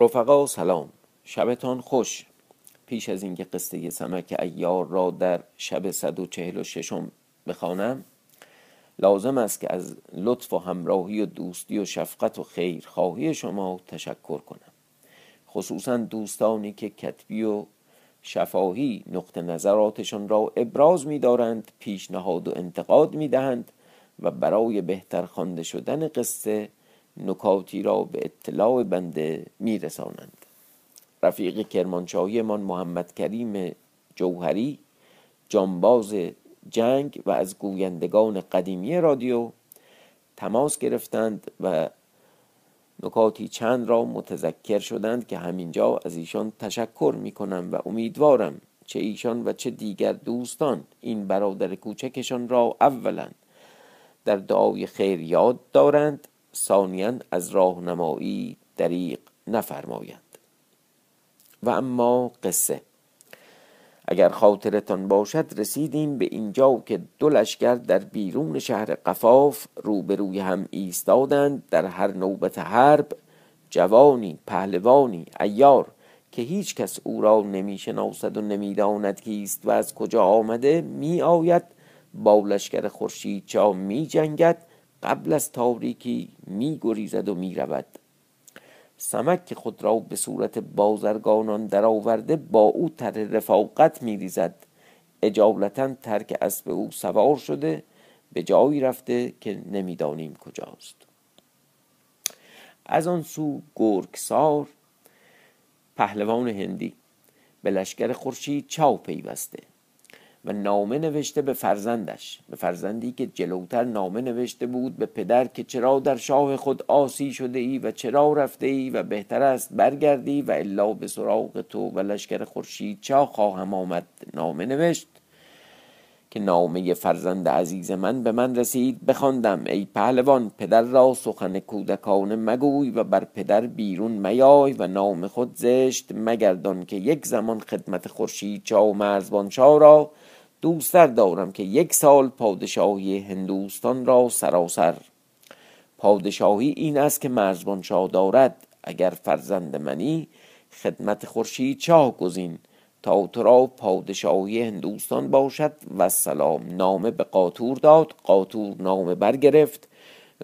رفقا سلام. شبتان خوش. پیش از اینکه قصه سمک ایار را در شب 146 بخوانم لازم است که از لطف و همراهی و دوستی و شفقت و خیر خواهی شما تشکر کنم. خصوصا دوستانی که کتبی و شفاهی نقط نظراتشان را ابراز می دارند پیشنهاد و انتقاد می دهند و برای بهتر خوانده شدن قصه نکاتی را به اطلاع بنده می رسانند رفیق کرمانشاهی من محمد کریم جوهری جانباز جنگ و از گویندگان قدیمی رادیو تماس گرفتند و نکاتی چند را متذکر شدند که همینجا از ایشان تشکر می کنم و امیدوارم چه ایشان و چه دیگر دوستان این برادر کوچکشان را اولا در دعای خیر یاد دارند. ثانیا از راهنمایی دریق نفرمایند. و اما قصه. اگر خاطرتان باشد رسیدیم به اینجا که دو لشکر در بیرون شهر قفاف روبروی هم ایستادند در هر نوبت حرب. جوانی پهلوانی ایار که هیچ کس او را نمی‌شناسد و نمی‌داند کیست و از کجا آمده می آید با لشکر خورشید چا می جنگد قبل از تاریکی می گریزد و می رود سمک که خود را به صورت بازرگانان درآورده با او تر رفاقت میریزد. اجالتا ترک اسب او سوار شده به جایی رفته که نمی‌دانیم کجاست. از آن سو گرگسار پهلوان هندی به لشکر خورشید چاو پیوسته. و نامه نوشته به فرزندش به فرزندی که جلوتر نامه نوشته بود به پدر که چرا در شاه خود آسی شده ای و چرا رفته ای و بهتر است برگردی و الا به سراغ تو و لشکر خورشید چا خواهم آمد. نامه نوشت که نامه فرزند عزیز من به من رسید بخواندم ای پهلوان پدر را سخن کودکان مگوی و بر پدر بیرون میای و نام خود زشت مگردان که یک زمان خدمت خورشید چا و مرزبان را دوستر دارم که یک سال پادشاهی هندوستان را سراسر. پادشاهی این است که مرزبان شاه دارد. اگر فرزند منی خدمت خورشید شاه گزین. تا تو را پادشاهی هندوستان باشد و سلام نامه به قاطور داد. قاطور نامه برگرفت.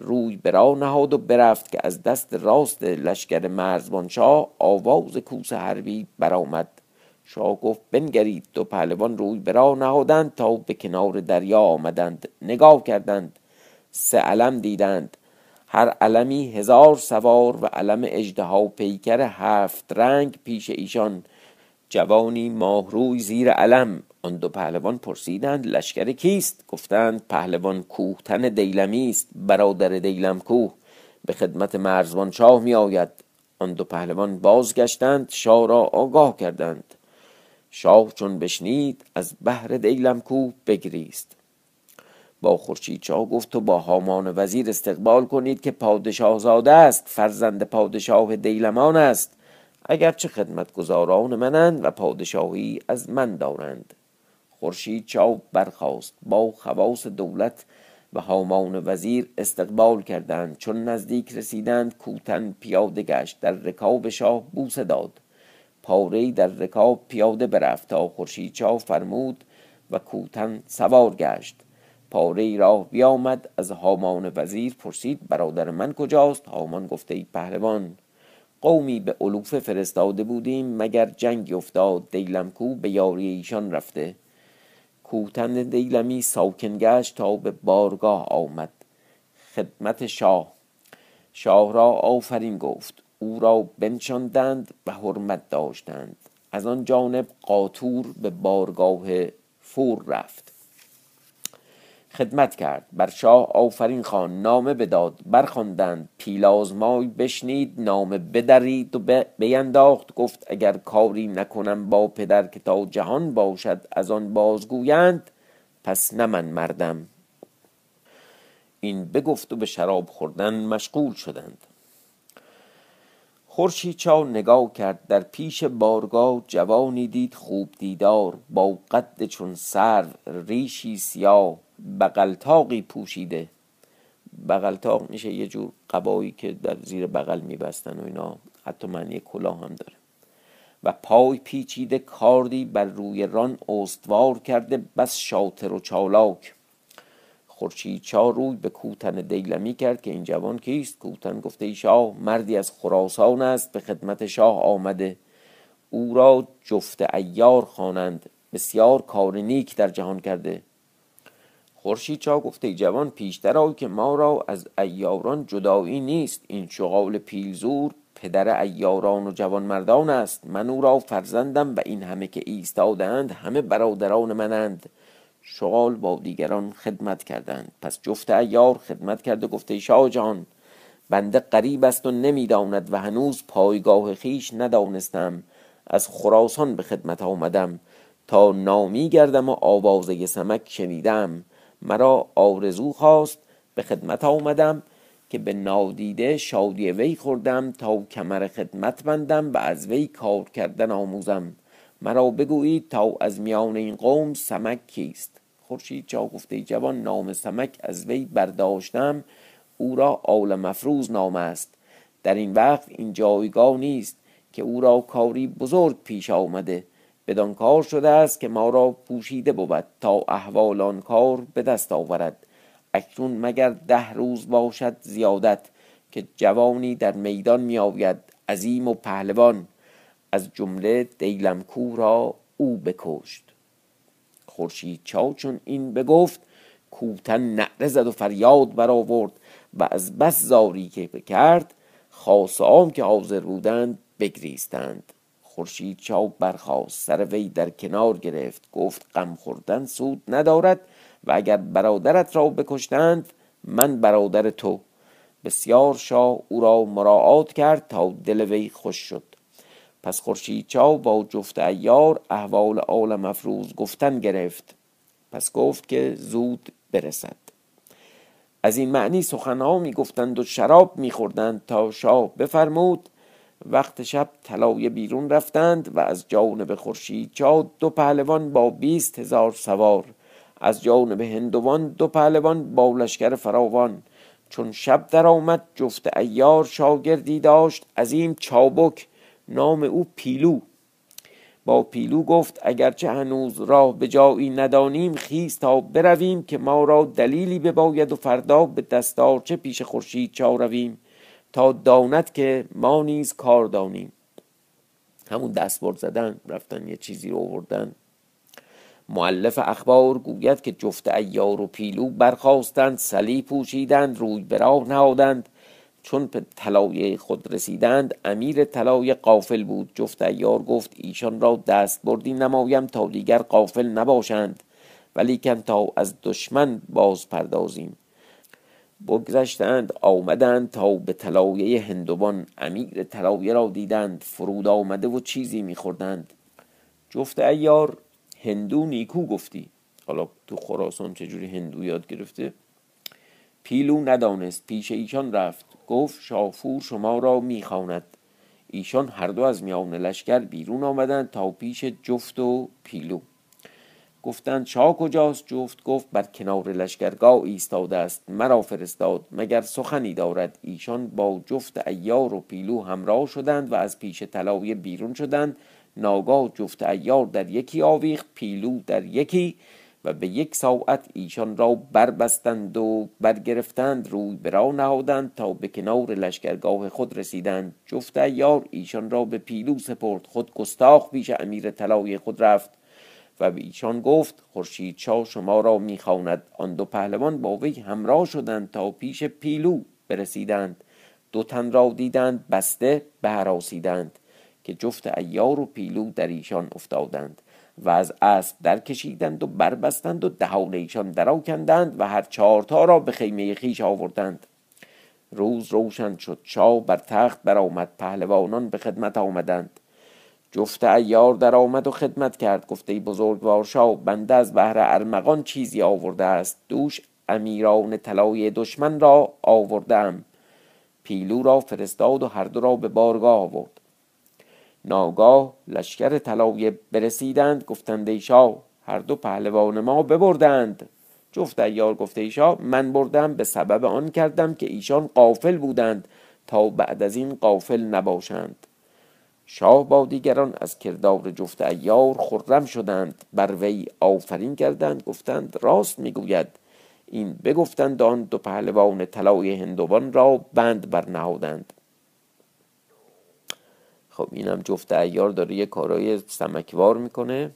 روی برا نهاد و برفت که از دست راست لشکر مرزبان شاه آواز کوس حربی برآمد. شاه گفت بنگرید دو پهلوان روی برا نهادند تا به کنار دریا آمدند. نگاه کردند. سه علم دیدند. هر علمی هزار سوار و علم اجدها پیکر هفت رنگ پیش ایشان. جوانی ماهروی زیر علم. آن دو پهلوان پرسیدند لشکر کیست؟ گفتند پهلوان کوهتن دیلمی است برادر دیلم کوه. به خدمت مرزبان شاه می آید آن دو پهلوان بازگشتند شاه را آگاه کردند. شاه چون بشنید از بهر دیلم کو بگریست. با خورشید شاه گفت تو با هامان وزیر استقبال کنید که پادشاه زاده است فرزند پادشاه دیلمان است. اگرچه خدمتگزاران منند و پادشاهی از من دارند. خورشید شاه برخاست با خواص دولت و هامان وزیر استقبال کردند. چون نزدیک رسیدند کوتن پیاده گشت در رکاب شاه بوسه داد. پاره در رکاب پیاده برفت تا خورشید چاو فرمود و کوتن سوار گشت. پاره راه بیامد از هامان وزیر پرسید برادر من کجاست؟ هامان گفته ای پهلوان قومی به علوفه فرستاده بودیم مگر جنگ افتاد؟ دیلم کو به یاری ایشان رفته. کوتن دیلمی ساکن گشت تا به بارگاه آمد. خدمت شاه. شاه را آفرین گفت. او را بنشاندند و حرمت داشتند. از آن جانب قاطور به بارگاه فور رفت. خدمت کرد. بر شاه آفرین خان نامه بداد. برخواندند. پیلازمای بشنید. نامه بدرید و بینداخت. گفت اگر کاری نکنم با پدر که تا جهان باشد از آن بازگویند پس نه من مردم. این بگفت و به شراب خوردن مشغول شدند. خورشید چا نگاه کرد در پیش بارگاه جوانی دید خوب دیدار با قد چون سر ریشی سیاه بغلتاقی پوشیده. بغلتاق میشه یه جور قبایی که در زیر بغل میبستن و اینا حتی معنی کلاه هم داره و پای پیچیده کاردی بر روی ران استوار کرده بس شاطر و چالاک. خورشید چا روی به کوتن دیلمی کرد که این جوان کیست؟ کوتن گفته ای شاه مردی از خراسان است به خدمت شاه آمده. او را جفت ایار خوانند بسیار کار نیک در جهان کرده. خورشید چا گفته ای جوان پیشتر آی که ما را از ایاران جدایی نیست. این شغال پیلزور پدر ایاران و جوان مردان است. من او را فرزندم و این همه که ایستادند همه برادران منند. شغال با دیگران خدمت کردند. پس جفت ایار خدمت کرده گفته شاه جان بنده قریب است و نمی‌داند و هنوز پایگاه خیش ندانستم. از خراسان به خدمت آمدم. تا نامی گردم و آوازه سمک شنیدم. مرا آرزو خواست به خدمت آمدم که به نادیده شادی وی خوردم تا کمر خدمت بندم و از وی کار کردن آموزم. مرا بگویید تا از میان این قوم سمک کیست. خورشید چا گفته جوان نام سمک از وی برداشتم او را آل مفروز نام است. در این وقت این جایگاه نیست که او را کاری بزرگ پیش آمده. بدان کار شده است که ما را پوشیده بود تا احوال کار به دست آورد. اکنون مگر ده روز باشد زیادت که جوانی در میدان می آید عظیم و پهلوان. از جمله دیلمکو را او بکشت. خورشید چا چون این بگفت کوتن نعره زد و فریاد برآورد و از بس زاری که بکرد خاصام که حاضر بودند بگریستند. خورشید چا برخاست سر وی در کنار گرفت گفت غم خوردن سود ندارد و اگر برادرت را بکشتند من برادر تو. بسیار شاه او را مراعات کرد تا دل وی خوش شد. پس خورشید چا با جفت ایار احوال عالم افروز گفتن گرفت. پس گفت که زود برسد. از این معنی سخنها می گفتند و شراب می خوردند تا شاه بفرمود. وقت شب طلایه بیرون رفتند و از جانب خورشید چا دو پهلوان با بیست هزار سوار از جانب هندوان دو پهلوان با لشکر فراوان. چون شب در آمد جفت ایار شاگردی داشت عظیم چابک نام او پیلو. با پیلو گفت اگرچه هنوز راه به جایی ندانیم خیز تا برویم که ما را دلیلی بباید و فردا به دستارچه پیش خورشید چا رویم تا داند که ما نیز کار دانیم. همون دستبرد زدن رفتن یه چیزی رو آوردن. معلف اخبار گوید که جفت ایار و پیلو برخواستند سلی پوشیدند روی به راه نهادند. چون به طلایه خود رسیدند امیر طلایه قافل بود. جفت ایار گفت ایشان را دست بردی نمایم تا دیگر قافل نباشند ولیکن تا از دشمن باز پردازیم بگذشتند آمدند تا به طلایه هندوان. امیر طلایه را دیدند فرود آمده و چیزی میخوردند. جفت ایار هندو نیکو گفتی. حالا تو خراسان چجوری هندو یاد گرفته؟ پیلو ندانست پیش ایشان رفت. گفت شافور شما را می‌خواند. ایشان هر دو از میان لشکر بیرون آمدند تا پیش جفت و پیلو. گفتند شاه کجاست؟ جفت گفت بر کنار لشکرگاه ایستاده است. مرا فرستاد مگر سخنی دارد؟ ایشان با جفت ایار و پیلو همراه شدند و از پیش طلایه بیرون شدند. ناگاه جفت ایار در یکی آویخت پیلو در یکی. و به یک ساعت ایشان را بربستند و برگرفتند روی برا نهادند تا به کنار لشکرگاه خود رسیدند. جفت ایار ایشان را به پیلو سپرد. خود گستاخ پیش امیر طلای خود رفت و به ایشان گفت خورشید شاه شما را می‌خواند. آن دو پهلوان با وی همراه شدند تا پیش پیلو برسیدند. دو تن را دیدند بسته بهراسیدند که جفت ایار و پیلو در ایشان افتادند. و از اسب در کشیدند و بربستند و دهان ایشان درآکندند و هر چهارتا را به خیمه خیش آوردند. روز روشن شد شاه بر تخت برآمد پهلوانان به خدمت آمدند. جفت ایار در آمد و خدمت کرد گفته بزرگوار شاه بنده از بهر ارمغان چیزی آورده است؟ دوش امیران طلای دشمن را آوردم. پیلو را فرستاد و هر دو را به بارگاه آورد. ناگاه لشکر طلایه برسیدند گفتند شاه هر دو پهلوان ما ببردند. جفت ایار گفته ای شاه من بردم به سبب آن کردم که ایشان قافل بودند تا بعد از این قافل نباشند. شاه با دیگران از کردار جفت ایار خرم شدند بر وی آفرین کردند گفتند راست می‌گوید. این بگفتند آن دو پهلوان طلای هندوان را بند برنهادند. خب اینم جفت ایار داره یه کارای سمکوار می‌کنه.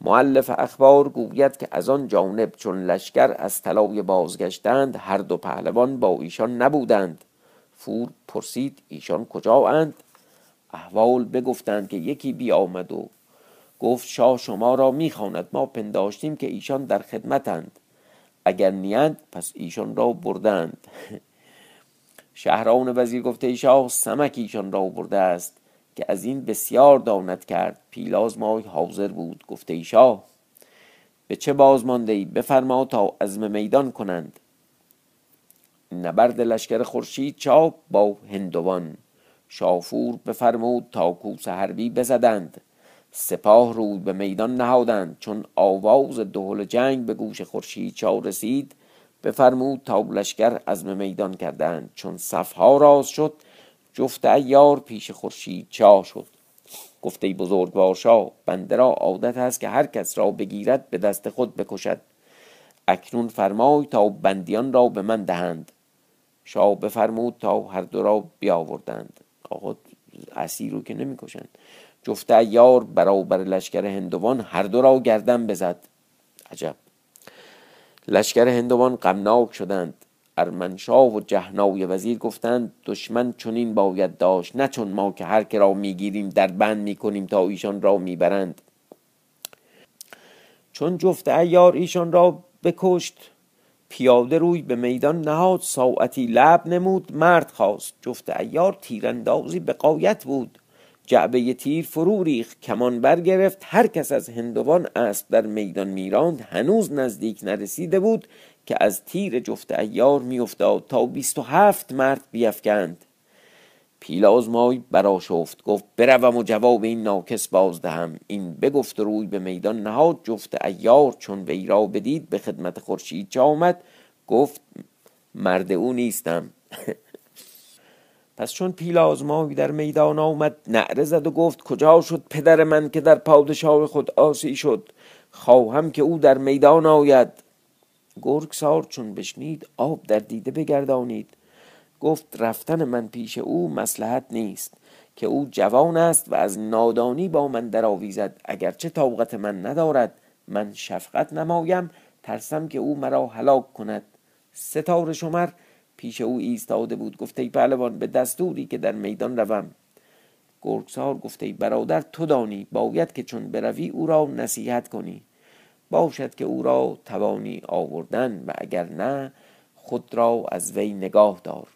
معلف اخبار گوید که از آن جانب چون لشکر از طلای بازگشتند هر دو پهلوان با ایشان نبودند. فور پرسید ایشان کجا اند احوال بگفتند که یکی بی آمد و گفت شاه شما را می‌خواند ما پنداشتیم که ایشان در خدمتند. اگر نیند پس ایشان را بردند شهران وزیر گفته شاه سمک ایشان را برده است. که از این بسیار داند کرد. پیلاز مای حاضر بود گفته شاه به چه باز مانده ای بفرما تا عزم میدان کنند. نبرد لشکر خورشید چاپ با هندوان. شافور بفرمود تا کوس حربی بزدند. سپاه روی به میدان نهادند. چون آواز دهل جنگ به گوش خورشید چا رسید بفرمود تا لشکر عزم میدان کردند. چون صفها راز شد جفت ایار پیش خورشید چا شد. گفته بزرگ باشا بنده را عادت است که هر کس را بگیرد به دست خود بکشد. اکنون فرمای تا بندیان را به من دهند. شاه بفرمود تا هر دو را بیاوردند. آقا اسیر رو که نمی‌کشند. جفت ایار برابر لشکر هندوان هر دو را گردن بزد. عجب. لشکر هندوان غمناک شدند. ارمنشاه و جهنای وزیر گفتند دشمن چنین باید داشت نه چون ما که هر که را می‌گیریم در بند می‌کنیم تا ایشان را می‌برند. چون جفت ایار ایشان را بکشت پیاده روی به میدان نهاد ساعتی لب نمود مرد خواست. جفت ایار تیراندازی به قایت بود. جعبه تیر فرو ریخت کمان برگرفت هر کس از هندوان اسب در میدان میراند هنوز نزدیک نرسیده بود که از تیر جفت ایار میافتاد تا بیست و هفت مرد بیفکند. پیلاز مای براشفت گفت بروم و جواب این ناکس بازدهم این بگفت روی به میدان نهاد جفت ایار چون وی را بدید به خدمت خورشید چه آمد؟ گفت مرد او نیستم. پس چون پیلاز مای در میدان آمد نعره زد و گفت کجا شد پدر من که در پادشاه خود آسی شد؟ خواهم که او در میدان آید. گرگسار چون بشنید آب در دیده بگردانید. گفت رفتن من پیش او مسلحت نیست که او جوان است و از نادانی با من درآویزد. اگرچه طاقت من ندارد من شفقت نمایم. ترسم که او مرا هلاک کند. ستاره شمر پیش او ایستاده بود. گفته ای پهلوان به دستوری که در میدان روم. گرگسار گفته ای برادر تو دانی باید که چون بروی او را نصیحت کنی. باشد که او را توانی آوردن و اگر نه خود را از وی نگاه دار.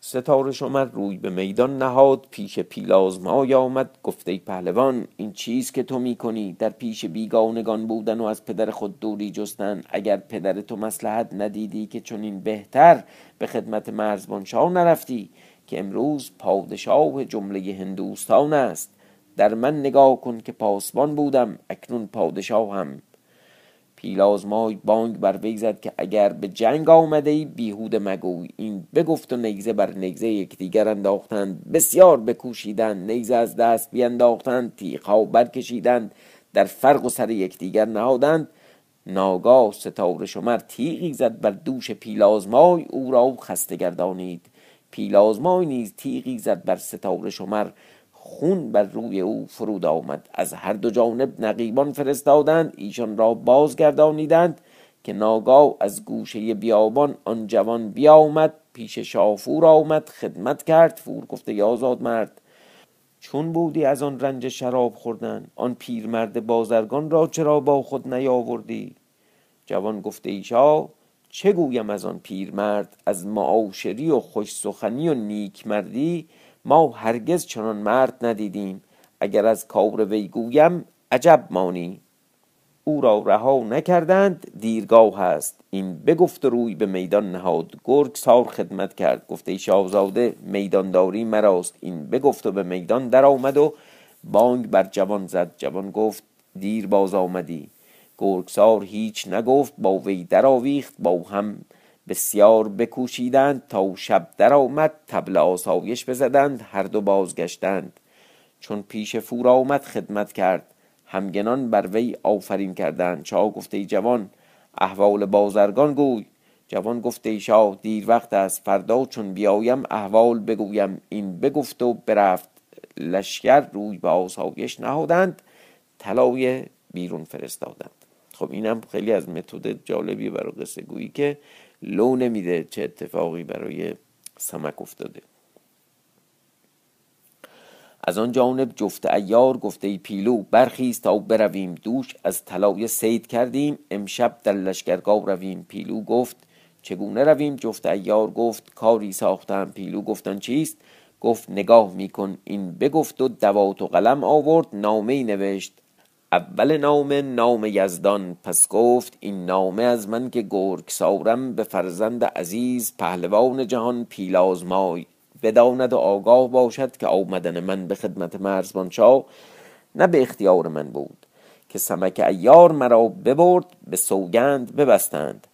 ستاره شمر روی به میدان نهاد پیش پیلاز مای آمد. گفته پهلوان این چیز که تو می‌کنی؟ در پیش بیگانگان بودن و از پدر خود دوری جستن. اگر پدر تو مسلحت ندیدی که چنین بهتر به خدمت مرزبان شاه نرفتی که امروز پادشاه جمله هندوستان است. در من نگاه کن که پاسبان بودم اکنون پادشاهم پیلاز مای بانگ بر وی زد که اگر به جنگ آمده ای بیهوده مگوی این بگفت و نیزه بر نیزه یکدیگر انداختند. بسیار بکوشیدند نیزه از دست بیانداختند تیغها برکشیدند در فرق و سر یکدیگر نهادند. ناگاه ستاره شمر تیغی زد بر دوش پیلازمای او را خسته گردانید. پیلازمای نیز تیغی زد بر ستاره شمر. خون بر روی او فرود آمد. از هر دو جانب نقیبان فرستادند. ایشان را بازگردانیدند که ناگاه از گوشه بیابان آن جوان بیامد پیش شافور آمد خدمت کرد فور گفته آزاد مرد. چون بودی از آن رنج شراب خوردن آن پیرمرد بازرگان را چرا با خود نیاوردی؟ جوان گفته ایشا چه گویم از آن پیرمرد؟ از معاشری و خوش سخنی و نیک مردی ما هرگز چنان مرد ندیدیم. اگر از کار وی گویم عجب مانی. او را رها نکردند دیرگاه هست این بگفت روی به میدان نهاد. گرگ سار خدمت کرد. گفته شاهزاده میدانداری مراست. این بگفت و به میدان در آمد و بانگ بر جوان زد. جوان گفت دیر باز آمدی. گرگسار هیچ نگفت با وی در آویخت با هم بسیار بکوشیدند تا شب در آمد تبل آسایش بزدند هر دو بازگشتند. چون پیش فور آمد خدمت کرد. همگنان بر وی آفرین کردند. شاه گفته جوان احوال بازرگان گوی. جوان گفته شاه دیر وقت است. فردا چون بیایم احوال بگویم. این بگفت و برفت. لشکر روی به آسایش نهادند. طلای بیرون فرستادند. خب اینم خیلی از متد جالبی برای قصه گویی که لو نمیده چه اتفاقی برای سمک افتاده. از آن جانب جفت ایار گفته ای پیلو برخیست تا برویم. دوش از طلای سید کردیم. امشب در لشکرگاه رویم. پیلو گفت چگونه رویم؟ جفت ایار گفت کاری ساختم. پیلو گفتن چیست؟ گفت نگاه میکن. این بگفت و دوات و قلم آورد. نامه نوشت اول نامه نام یزدان پس گفت این نامه از من که گرگ سارم به فرزند عزیز پهلوان جهان پیلازمای. بداند و آگاه باشد که آمدن من به خدمت مرزبان شاه نه به اختیار من بود که سمک ایار مرا ببرد به سوگند ببستند.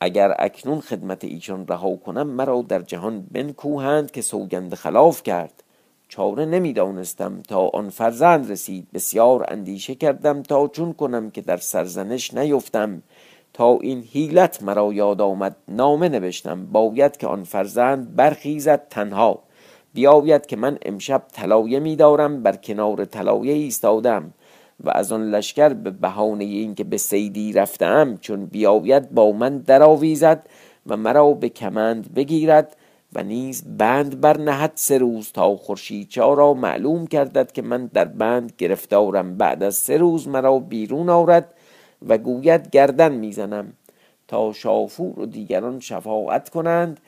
اگر اکنون خدمت ایشان رها کنم مرا در جهان بنکوهند که سوگند خلاف کرد. چاره نمی‌دانستم تا آن فرزند رسید. بسیار اندیشه کردم تا چون کنم که در سرزنش نیفتم. تا این حیلت مرا یاد آمد نامه نوشتم. باید که آن فرزند برخیزد تنها. بیاید که من امشب طلایه میدارم بر کنار طلایه ایستادم و از آن لشکر به بهانه اینکه به سیدی رفتم چون بیاید با من درآویزد و مرا به کمند بگیرد و نیز بند بر نهد سه روز تا خورشید را معلوم کردد که من در بند گرفتارم. بعد از سه روز مرا بیرون آورد و گوید گردن می‌زنم تا شافور و دیگران شفاعت کنند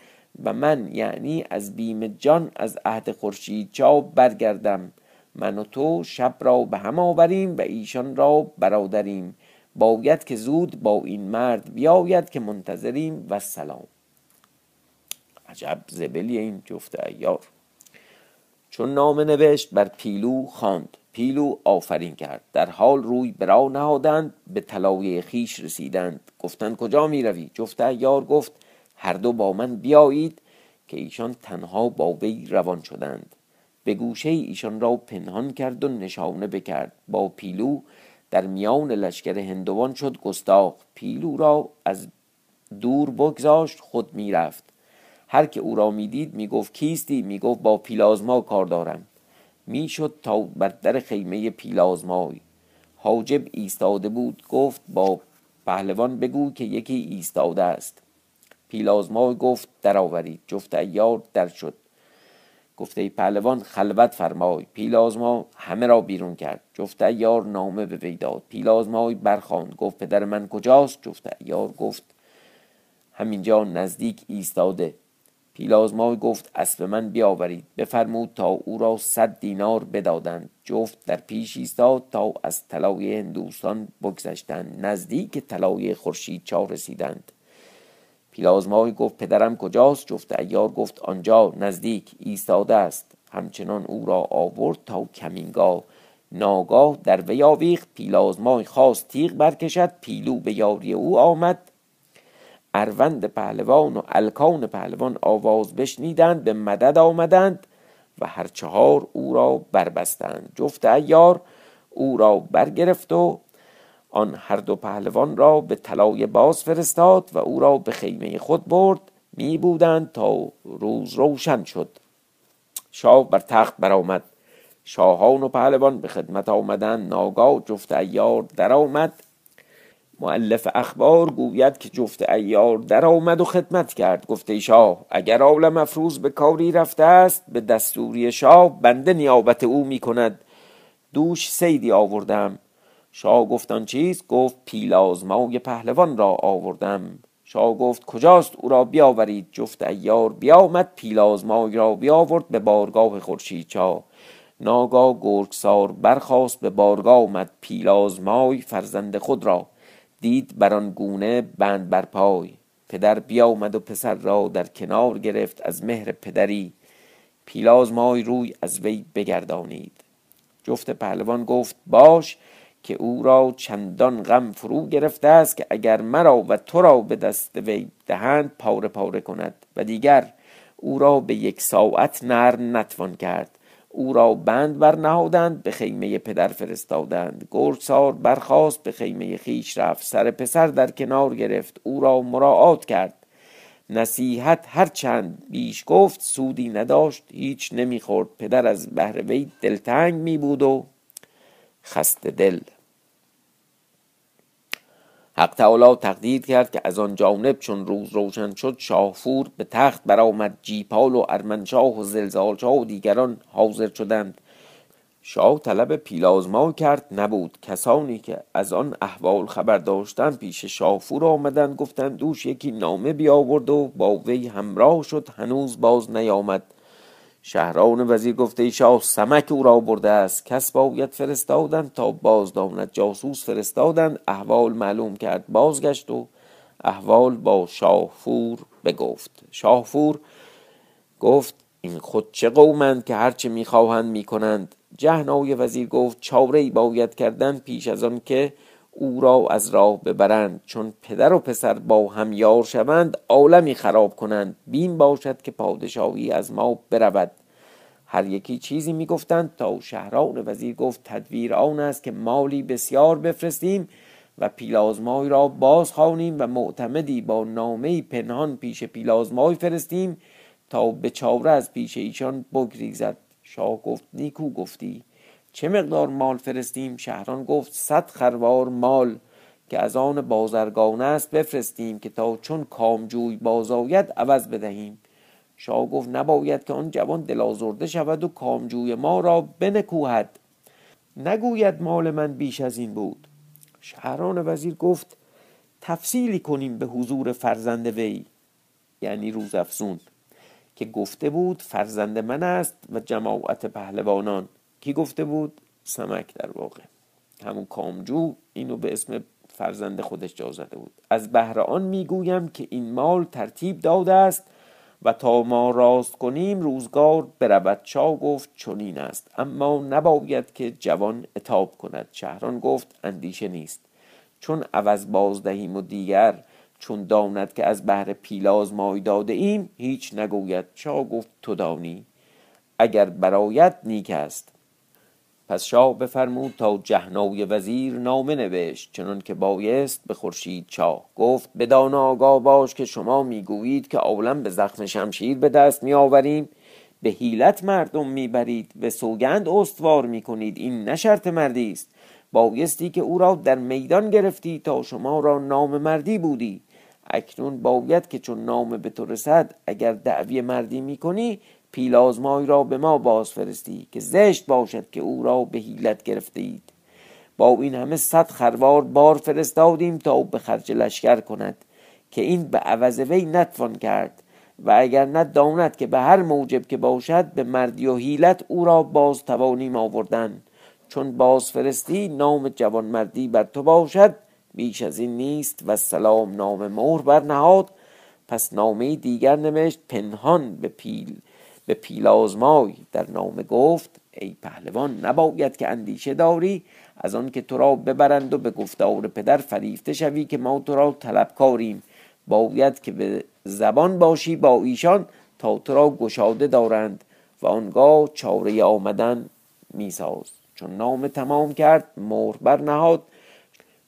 و من یعنی از بیم جان از عهد خورشید برگردم. من و تو شب را به هم آوریم و ایشان را برادریم. باید که زود با این مرد بیاید که منتظریم و سلام. عجب زبلی این جفت ایار چون نامه نوشت بر پیلو خواند. پیلو آفرین کرد. در حال روی برا نهادند به طلایه خیش رسیدند. گفتند کجا می روی جفت ایار گفت هر دو با من بیایید که ایشان تنها با وی روان شدند. به گوشه ایشان را پنهان کرد و نشانه بکرد. با پیلو در میان لشکر هندوان شد گستاخ. پیلو را از دور بگذاشت خود می‌رفت. هر که او را می‌دید می‌گفت کیستی؟ می‌گفت با پیلازما کار دارم. می‌شد تا بر در خیمه پیلازمای. حاجب ایستاده بود گفت با پهلوان بگو که یکی ایستاده است. پیلازمای گفت درآورید. جفت ایار در شد. گفته پهلوان خلوت فرمای. پیلازما همه را بیرون کرد. جفت ایار نامه به وی داد. پیلازمای برخواند گفت پدر من کجاست؟ جفت ایار گفت همینجا نزدیک ایستاده. پیلازمای گفت اسب من بیاورید. بفرمود تا او را صد دینار بدادند. جفت در پیش ایستاد تا از طلای هندوستان بگذشتند. نزدیک طلای خورشید چا رسیدند. پیلازمای گفت پدرم کجاست؟ جفت ایار گفت آنجا نزدیک ایستاده است. همچنان او را آورد تا کمینگاه. ناگاه در وی آویخت پیلازمای خواست تیغ برکشد پیلو به یاری او آمد. اروند پهلوان و الکان پهلوان آواز بشنیدند به مدد آمدند و هر چهار او را بربستند. جفت ایار او را برگرفت و آن هر دو پهلوان را به طلای باز فرستاد و او را به خیمه خود برد. می بودند تا روز روشن شد. شاه بر تخت برآمد. شاهان و پهلوان به خدمت آمدند. ناگاه جفت ایار درآمد معلف اخبار گوید که جفت ایار در آمد و خدمت کرد. گفته شاه اگر عالم افروز به کاری رفته است به دستوری شاه بنده نیابت او می کند. دوش سیدی آوردم. شاه گفتان چیز گفت پیلازمای پهلوان را آوردم. شاه گفت کجاست او را بیاورید؟ جفت ایار بیامد پیلازمای را بیاورد به بارگاه خورشید چا ناگاه گرگسار برخاست به بارگاه آمد پیلازمای فرزند خود را. دید بر آن گونه بند بر پای. پدر بیامد و پسر را در کنار گرفت از مهر پدری. پیلازمای روی از وی بگردانید. جفت پهلوان گفت باش که او را چندان غم فرو گرفته است که اگر مرا و تو را به دست وی دهند پاره پاره کند. و دیگر او را به یک ساعت نر نتوان کرد. او را بند برنهادند به خیمه پدر فرستادند. گرسار برخاست به خیمه خیش رفت. سر پسر در کنار گرفت. او را مراعات کرد. نصیحت هر چند بیش گفت سودی نداشت هیچ نمی‌خورد. پدر از بهر وی دلتنگ می بود و خسته دل. حق تعالی تقدیر کرد که از آن جانب چون روز روشن شد شاهفور به تخت برآمد جیپال و ارمنشاه و زلزالشاه و دیگران حاضر شدند. شاه طلب پیلازما کرد نبود. کسانی که از آن احوال خبر داشتند پیش شاهفور آمدند گفتند دوش یکی نامه بیاورد و با وی همراه شد هنوز باز نیامد. شهران وزیر گفته شاه سمک او را برده است. کس باید فرستادند تا باز داند جاسوس فرستادند احوال معلوم کرد. بازگشت و احوال با شاهفور بگفت. شاهفور گفت این خود چه قومند که هرچه می‌خواهند می‌کنند؟ جهنای وزیر گفت چاره باید کردن پیش از آن که او را از راه ببرند. چون پدر و پسر با هم یار شوند عالمی خراب کنند. بین باشد که پادشاهی از ما برود. هر یکی چیزی می‌گفتند تا شهران وزیر گفت تدویر آن است که مالی بسیار بفرستیم و پیلازمای را باز خوانیم و معتمدی با نامه پنهان پیش پیلازمای فرستیم تا به چاره از پیش ایشان بگریزد. شاه گفت نیکو گفتی. چه مقدار مال فرستیم؟ شهران گفت صد خروار مال که از آن بازرگانه است بفرستیم که تا چون کامجوی بازاید عوض بدهیم. شاه گفت نباید که آن جوان دلازرده شود و کامجوی ما را بنکوهد. نگوید مال من بیش از این بود. شهران وزیر گفت تفصیلی کنیم به حضور فرزند وی. یعنی روزافزون که گفته بود فرزند من است و جماعت پهلوانان. کی گفته بود؟ سمک در واقع. همون کامجو اینو به اسم فرزند خودش جا زده بود. از بهر آن می‌گویم که این مال ترتیب داده است و تا ما راست کنیم روزگار برود. شاه گفت چنین است. اما نباید که جوان اتاب کند. شهران گفت اندیشه نیست. چون عوض باز دهیم و دیگر چون داند که از بهر پیلاز مای داده ایم هیچ نگوید. شاه گفت تو دانی. اگر برایت نیک است. پس شاه بفرمود تا جهنای وزیر نامه نوشت چنان که بایست به خورشید چاه گفت بدان آگاه باش که شما می‌گویید که عالم به زخم شمشیر به دست میآوریم. به حیلت مردم می‌برید به سوگند استوار می‌کنید. این نه شرط مردی است. بایستی که او را در میدان گرفتی تا شما را نام مردی بودی. اکنون باید که چون نام به تو رسد اگر دعوی مردی می‌کنی پیلازمای را به ما باز فرستی که زشت باشد که او را به حیلت گرفته اید با این همه صد خروار بار فرستادیم تا به خرج لشکر کند که این به عوض وی نتوان کرد و اگر نداند که به هر موجب که باشد به مردی و حیلت او را باز توانیم آوردن. چون باز فرستی نام جوان مردی بر تو باشد بیش از این نیست و سلام نام مهر برنهاد. پس نامه دیگر نوشت پنهان به پیل. به پیلازمای در نامه گفت ای پهلوان نباید که اندیشه داری از آن که تو را ببرند و به گفتار پدر فریفته شوی که ما تو را طلبکاریم باید که به زبان باشی با ایشان تا تو را گشاده دارند و آنگاه چاره آمدن میساز. چون نام تمام کرد مهر بر نهاد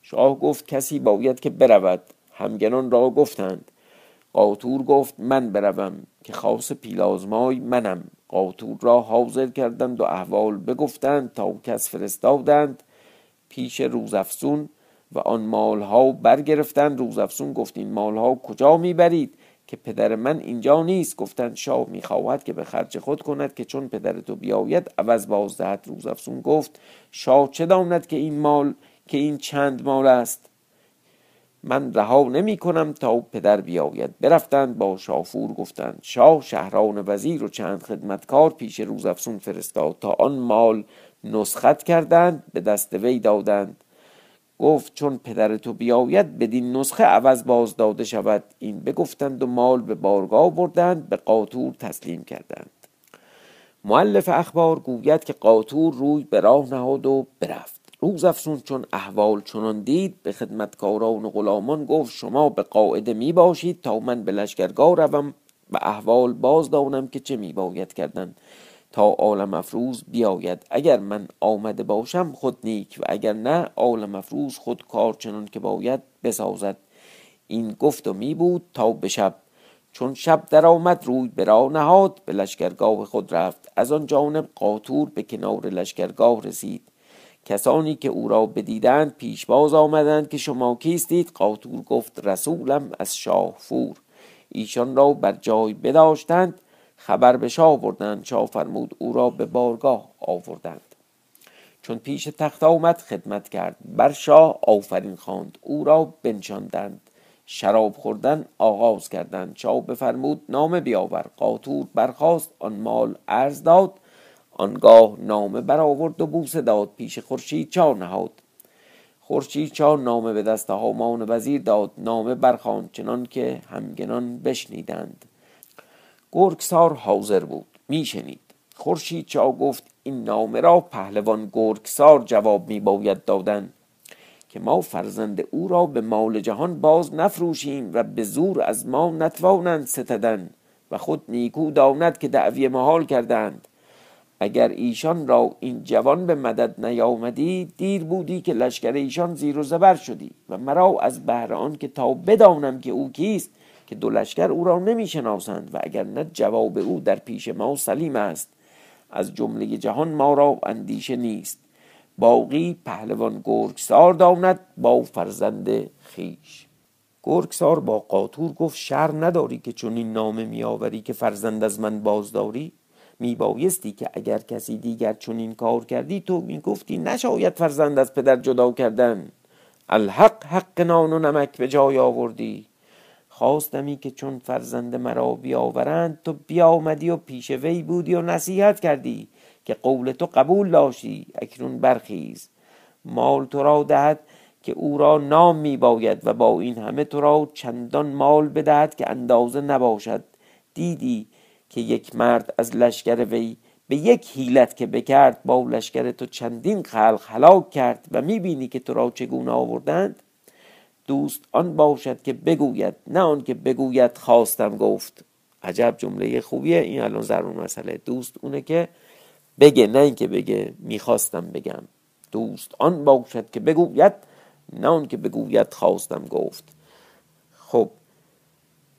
شاه گفت کسی باید که برود. همگنان را گفتند. قاطور گفت من بروم که خاص پیلازمای منم. قاطور را حاضر کردند و احوال بگفتند تا کس فرستادند پیش روزافزون و آن مالها برگرفتند. روزافزون گفت این مالها کجا می‌برید که پدر من اینجا نیست؟ گفتند شاه می‌خواهد که به خرج خود کند که چون پدر تو بیاید. عوض بازدهد روزافزون گفت شاه چه داند که این مال که این چند مال است؟ من رها نمی کنم تا پدر بیاید. برفتند با شافور گفتند شاه شهران وزیر و چند خدمتکار پیش روزافسون فرستاد تا آن مال نسخت کردند به دست وی دادند. گفت چون پدر تو بیاید بدین نسخه عوض باز داده شود. این بگفتند و مال به بارگاه بردند به قاطور تسلیم کردند. معلف اخبار گوید که قاطور روی به راه نهاد و برفت. روز افسون چون احوال چنان دید به خدمتکاران و غلامان گفت شما به قاعده می باشید تا من به لشکرگاه روم و احوال باز دانم که چه می باید کردن. تا عالم افروز بیاید. اگر من آمده باشم خود نیک و اگر نه عالم افروز خود کار چنان که باید بسازد. این گفت و می بود تا به شب. چون شب در آمد روی به راه نهاد به لشکرگاه خود رفت. از آن جانب قاطور به کنار لشکرگاه رسید. کسانی که او را بدیدند پیش باز آمدند که شما کیستید؟ قاطور گفت رسولم از شاه فور ایشان را بر جای بداشتند خبر به شاه بردند شاه فرمود او را به بارگاه آوردند. چون پیش تخت آمد خدمت کرد. بر شاه آفرین خواند. او را بنشاندند. شراب خوردن آغاز کردند. شاه بفرمود نامه بیاور. قاطور برخاست آن مال عرض داد. آنگاه نامه برآورد و بوسه داد پیش خورشید چا نهاد. خورشید چا نامه به دست هامان وزیر داد نامه برخواند چنان که همگنان بشنیدند. گرگسار حاضر بود میشنید. خورشید چا گفت این نامه را پهلوان گرگسار جواب می باید دادن که ما فرزند او را به مال جهان باز نفروشیم و به زور از ما نتوانند ستدن و خود نیکو داند که دعوی محال کردند. اگر ایشان را این جوان به مدد نیامدی دیر بودی که لشکر ایشان زیر و زبر شدی. و مرا از بهر آن که تا بدانم که او کیست که دو لشکر او را نمی‌شناسند و اگر نه جواب او در پیش ما سلیم است از جمله جهان ما را اندیشه نیست. باقی پهلوان گرگسار داند با فرزند خیش. گرگسار با قاطور گفت شر نداری که چون این نامه میآوری که فرزند از من بازداری؟ میبایستی که اگر کسی دیگر چون این کار کردی تو می‌گفتی نشاید فرزند از پدر جدا کردن. الحق حق نان و نمک به جای آوردی. خواستمی که چون فرزند مرا بیاورند تو بیامدی و پیش وی بودی و نصیحت کردی که قول تو قبول داشتی اکنون برخیز. مال تو را دهد که او را نام می باید و با این همه تو را چندان مال بدهد که اندازه نباشد. دیدی که یک مرد از لشکر وی به یک حیلت که بکرد با لشکر تو چندین خلق هلاک کرد و می‌بینی که تو را چگونه آوردند دوست آن باشد که بگوید نه آن که بگوید خواستم گفت. عجب جمله خوبیه این الان ضرور مسئله. دوست اونه که بگه نه اینکه بگه می‌خواستم بگم. دوست آن باشد که بگوید نه آن که بگوید خواستم گفت. خب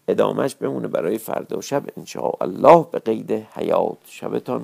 ادامش بمونه برای فردا شب ان الله به قید حیات. شبتان